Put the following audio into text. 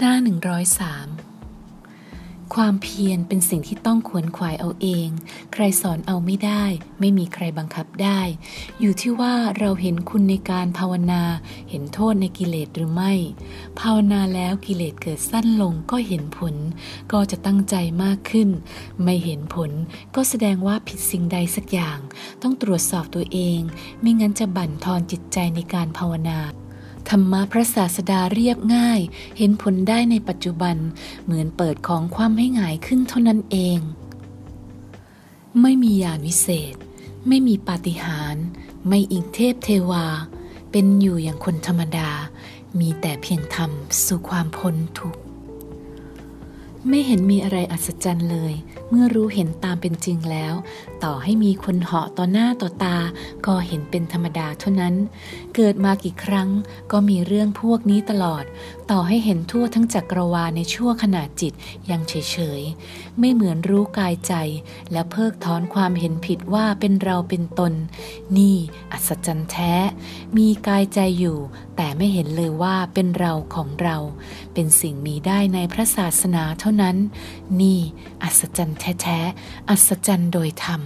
หน้า 103 ความเพียรเป็นสิ่งที่ต้องขวนขวายเอาเอง ใครสอนเอาไม่ได้ ไม่มีใครบังคับได้ อยู่ที่ว่าเราเห็นคุณในการภาวนา เห็นโทษในกิเลสหรือไม่ ภาวนาแล้วกิเลสเกิดสั้นลงก็เห็นผล ก็จะตั้งใจมากขึ้น ไม่เห็นผลก็แสดงว่าผิดสิ่งใดสักอย่าง ต้องตรวจสอบตัวเอง ไม่งั้นจะบั่นทอนจิตใจในการภาวนา ธรรมะพระศาสดาเรียบง่าย เห็นผลได้ในปัจจุบัน เหมือนเปิดของความให้หงายขึ้นเท่านั้นเอง ไม่มียานวิเศษ ไม่มีปาฏิหาริย์ไม่อิงเทพเทวา เป็นอยู่อย่างคนธรรมดา มีแต่เพียงธรรมสู่ความพ้นทุกข์ ไม่เห็นมีอะไรอัศจรรย์เลย เมื่อรู้เห็นตามเป็นจริงแล้ว ต่อให้มีคนเหาะต่อหน้าต่อตา ก็เห็นเป็นธรรมดาเท่านั้น เกิดมากี่ครั้งก็มีเรื่องพวกนี้ตลอด ต่อให้เห็นทั่วทั้งจักรวาลในชั่วขณะจิตยังเฉยๆ ไม่เหมือนรู้กายใจ และเพิกถอนความเห็นผิดว่าเป็นเราเป็นตน นี่อัศจรรย์แท้ มีกายใจอยู่ แต่ไม่เห็นเลยว่าเป็นเราของเรา เป็นสิ่งมีได้ในพระศาสนาเท่านั้น นี่อัศจรรย์แท้ๆ อัศจรรย์โดยธรรม